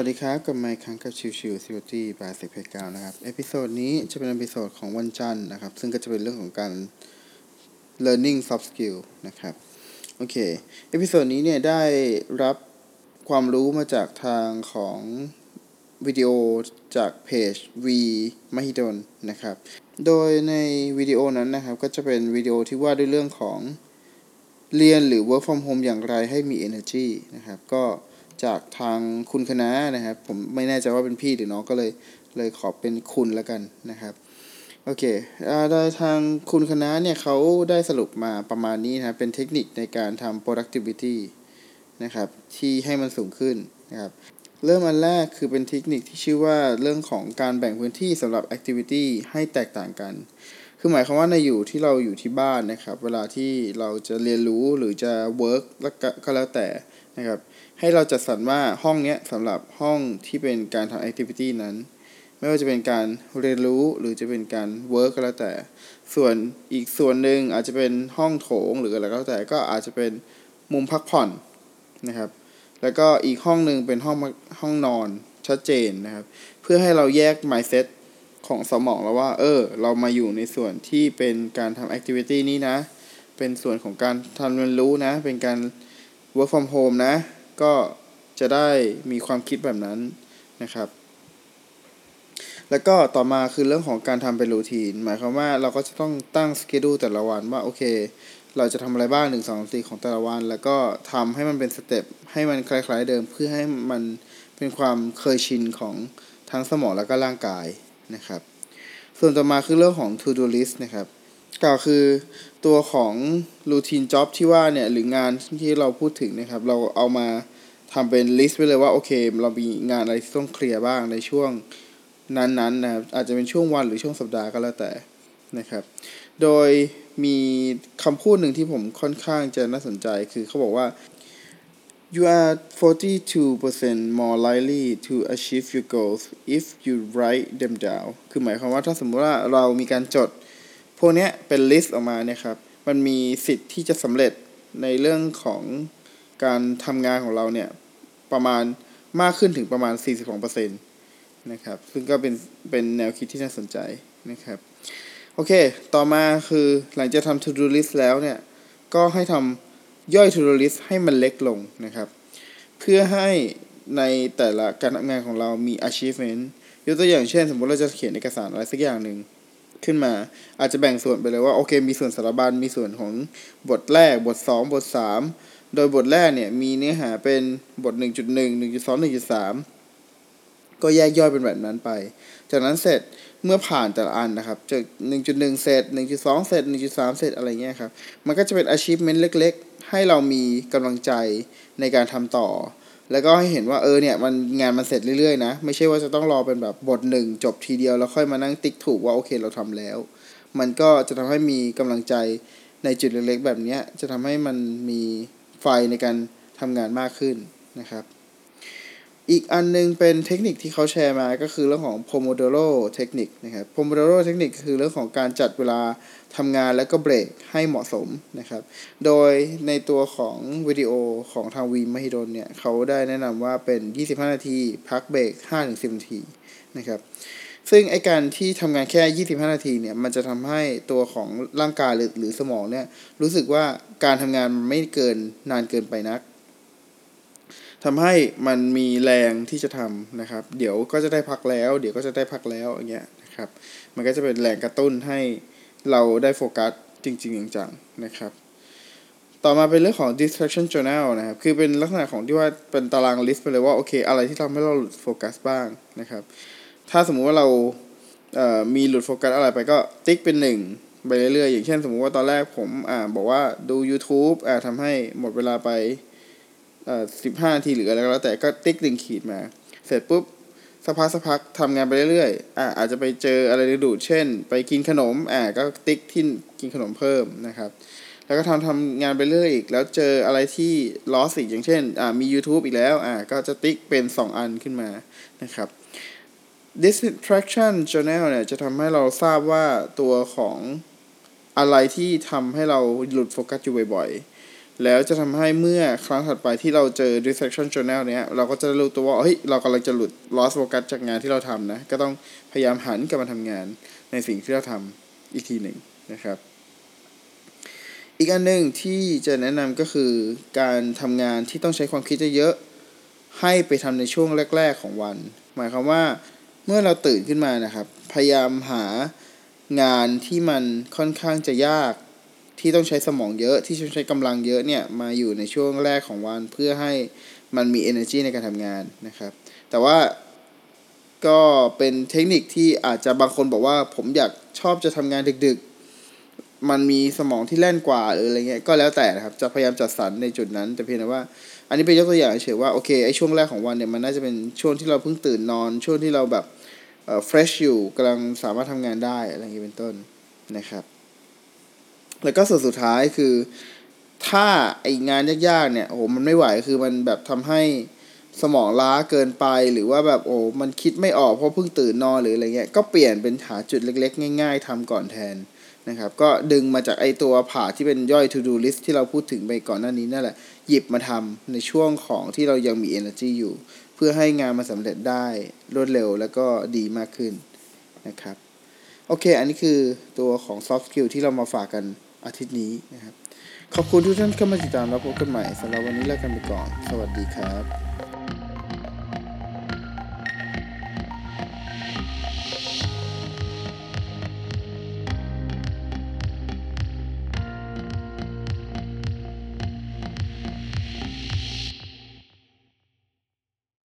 วัสดีครับกับไมค์ครั้งกับชิวชิวซิวตี้ by เซกเพกาวนะครับ episode นี้จะเป็น episode ของวันจันทร์นะครับ ซึ่งก็จะเป็นเรื่องของการ learning soft skill นะครับ โอเค episode นี้เนี่ยได้รับความรู้มาจากทางของวิดีโอจากเพจ V มหิดลนะครับ โดยในวิดีโอนั้นนะครับ ก็จะเป็นวิดีโอที่ว่าด้วยเรื่องของเรียนหรือ work from home อย่างไรให้มี energy นะครับ ก็ จากทางคุณคณะนะครับ ผมไม่แน่ใจว่าเป็นพี่หรือน้องก็เลยเลยขอเป็นคุณแล้วกันนะครับโอเคโดยทางคุณคณะเนี่ยเขาได้สรุปมาประมาณนี้นะครับเป็นเทคนิคในการทำ productivity นะครับที่ให้มันสูงขึ้นนะครับเริ่มอันแรกคือเป็นเทคนิคที่ชื่อว่าเรื่องของการแบ่งพื้นที่สำหรับ activity ให้แตกต่างกัน คือหมายความว่าในอยู่ที่เราอยู่ที่บ้านนะครับ เวลาที่เราจะเรียนรู้หรือจะ work แล้วก็แล้วแต่นะครับ ให้เราจัดสรรว่าห้องเนี้ยสำหรับห้องที่เป็นการทำ activity นั้น ไม่ว่าจะเป็นการเรียนรู้หรือจะเป็นการ work ก็แล้วแต่ ส่วนอีกส่วนหนึ่งอาจจะเป็นห้องโถงหรืออะไรก็แล้วแต่ก็อาจจะเป็นมุมพักผ่อนนะครับ แล้วก็อีกห้องหนึ่งเป็นห้องห้องนอนชัดเจนนะครับ เพื่อให้เราแยก mindset ของสมองแล้วว่า เออ เรามาอยู่ในส่วนที่เป็นการทำ activity นี้นะ เป็นส่วนของการทำเรียนรู้นะ เป็นการ work from home นะ ก็จะได้มีความคิดแบบนั้นนะครับ แล้วก็ต่อมาคือเรื่องของการทำเป็นรูทีน หมายความว่าเราก็จะต้องตั้งสเกดูแต่ละวันว่าโอเค เราจะทำอะไรบ้างหนึ่งสองสี่ของแต่ละวัน แล้วก็ทำให้มันเป็นสเต็ปให้มันคล้าย ๆ เดิมเพื่อให้มันเป็นความเคยชินของทั้งสมองแล้วก็ร่างกาย นะครับ ส่วนต่อมาคือเรื่องของ to do list นะครับก็คือตัวของรูทีนจ็อบที่ว่าเนี่ย หรืองานที่เราพูดถึงนะครับ เราเอามาทำเป็นลิสต์ไว้เลยว่า โอเค เรามีงานอะไรที่ต้องเคลียร์บ้างในช่วงนั้นๆนะครับ อาจจะเป็นช่วงวันหรือช่วงสัปดาห์ก็แล้วแต่นะครับ โดยมีคำพูดหนึ่งที่ผมค่อนข้างจะน่าสนใจคือเขาบอกว่า you are 42% more likely to achieve your goals if you write them down คือหมายความว่าถ้าสมมติว่าเรามีการจด พวกนี้เป็น list ออกมาเนี่ยครับ มันมีสิทธิ์ที่จะสำเร็จในเรื่องของการทำงานของเราเนี่ย ประมาณมากขึ้นถึงประมาณ 42%นะครับ ซึ่งก็เป็นเป็นแนวคิดที่น่าสนใจนะครับ โอเค ต่อมาคือหลังจากทำ to do list แล้วเนี่ย ก็ให้ทำ ย่อย to do list ให้มันเล็กลงนะครับ เพื่อให้ในแต่ละการทำงานของเรามี achievement ยกตัวอย่างเช่น สมมติเราจะเขียนเอกสารอะไรสักอย่างหนึ่งขึ้นมา อาจจะแบ่งส่วนไปเลยว่าโอเค มีส่วนสารบัญมีส่วนของบทแรก บท 2 บท 3 โดยบทแรกเนี่ยมีเนื้อหาเป็นบท 1.1 1.2 1.3 ก็แยกย่อยเป็นแบบนั้นไป จากนั้นเสร็จเมื่อผ่านแต่ละอันนะครับจาก1.1 เสร็จ 1.2 เสร็จ 1.3 เสร็จอะไรเงี้ยครับ มันก็จะเป็น achievement เล็กๆ ให้เรามีกำลังใจในการทำต่อ แล้วก็ให้เห็นว่าเออเนี่ยมันงานมันเสร็จเรื่อยๆนะ ไม่ใช่ว่าจะต้องรอเป็นแบบบทหนึ่งจบทีเดียวแล้วค่อยมานั่งติ๊กถูกว่าโอเคเราทำแล้ว มันก็จะทำให้มีกำลังใจในจุดเล็กๆ แบบนี้จะทำให้มันมีไฟในการทำงานมากขึ้นนะครับ อีกอันนึงเป็นเทคนิคที่เขาแชร์มาก็คือเรื่องของ Pomodoro เทคนิคนะครับ Pomodoro เทคนิคคือเรื่องของการจัดเวลาทำงานแล้วก็เบรกให้เหมาะสมนะครับ โดยในตัวของวิดีโอของทางวีมหิดลเนี่ยเขาได้แนะนำว่าเป็น 25 นาที พักเบรก 5-10 นาทีนะครับ ซึ่งไอการที่ทำงานแค่ 25 นาทีเนี่ยมันจะทำให้ตัวของร่างกายหรือหรือสมองเนี่ยรู้สึกว่าการทำงานไม่เกินนานเกินไปนัก ทำให้มันมีแรงที่จะทำนะครับ เดี๋ยวก็จะได้พักแล้ว เดี๋ยวก็จะได้พักแล้วอย่างเงี้ยนะครับ มันก็จะเป็นแรงกระตุ้นให้เราได้โฟกัสจริงๆจังๆนะครับ ต่อมาเป็นเรื่องของ distraction journal นะครับ คือเป็นลักษณะของที่ว่าเป็นตาราง list ไปเลยว่าโอเค อะไรที่ทำให้เราหลุดโฟกัสบ้างนะครับ ถ้าสมมุติว่าเราเอ่อมีหลุดโฟกัสอะไรไปก็ tick เป็นหนึ่งไปเรื่อยๆ อย่างเช่นสมมุติว่าตอนแรกผมอ่าบอกว่าดู YouTube อ่าทำให้หมดเวลาไป สิบห้านาทีหรืออะไรก็แล้วแต่ก็ติ๊กหนึ่งขีดมา เสร็จปุ๊บสักพักสักพักทำงานไปเรื่อยๆอ่าอาจจะไปเจออะไรดูดเช่น ไปกินขนมอ่าก็ติ๊กที่กินขนมเพิ่มนะครับ แล้วก็ทำทำงานไปเรื่อยอีก แล้วเจออะไรที่ล้อสิอย่างเช่นอ่ามี YouTube อีกแล้วอ่าก็จะติ๊กเป็น 2 อันขึ้นมานะครับ distraction journal เนี่ยจะทำให้เราทราบว่าตัวของอะไรที่ทำให้เราหลุดโฟกัสอยู่บ่อยๆ แล้วจะทำให้เมื่อครั้งถัดไปที่เราเจอ distraction journal เนี้ยเราก็จะรู้ตัวว่าเฮ้ยเรากำลังจะหลุด lost focus จากงานที่เราทำนะ ก็ต้องพยายามหันกลับมาทำงานในสิ่งที่เราทำอีกทีหนึ่งนะครับ อีกอันหนึ่งที่จะแนะนำก็คือการทำงานที่ต้องใช้ความคิดเยอะๆให้ไปทำในช่วงแรก ๆ ของวัน หมายความว่าเมื่อเราตื่นขึ้นมานะครับ พยายามหางานที่มันค่อนข้างจะยาก ที่ต้องใช้สมองเยอะที่ต้องใช้กำลังเยอะเนี่ยมาอยู่ในช่วงแรกของวันเพื่อให้มันมี energy ในการทำงานนะครับ แต่ว่าก็เป็นเทคนิคที่อาจจะบางคนบอกว่าผมอยากชอบจะทำงานดึกๆ มันมีสมองที่แล่นกว่าหรืออะไรเงี้ยก็แล้วแต่นะครับ จะพยายามจัดสรรในจุดนั้น แต่เพียงแต่ว่า อันนี้เป็นยกตัวอย่างเฉยว่าโอเคไอช่วงแรกของวันเนี่ยมันน่าจะเป็นช่วงที่เราเพิ่งตื่นนอน ช่วงที่เราแบบเอ่อ fresh อยู่กำลังสามารถทำงานได้อะไรอย่างนี้เป็นต้นนะครับ แล้วก็ส่วนสุดท้ายคือ ถ้าไองานยากๆเนี่ยโอ้โหมันไม่ไหวคือมันแบบทำให้สมองล้าเกินไปหรือว่าแบบโอ้มันคิดไม่ออกเพราะเพิ่งตื่นนอนหรืออะไรเงี้ยก็เปลี่ยนเป็นหาจุดเล็ก ๆ ง่าย ๆทำก่อนแทนนะครับ ก็ดึงมาจากไอตัวผ่าที่เป็นย่อย to do list ที่เราพูดถึงไปก่อนหน้านี้นั่นแหละ หยิบมาทำในช่วงของที่เรายังมี energy อยู่ เพื่อให้งานมาสำเร็จได้รวดเร็วแล้วก็ดีมากขึ้นนะครับ โอเค อันนี้คือตัวของ soft skill ที่เรามาฝากกัน อาทิตย์นี้นะครับ ขอบคุณทุกท่านที่เข้ามาติดตามรับพบกันใหม่สำหรับวันนี้ลากันไปก่อน สวัสดีครับ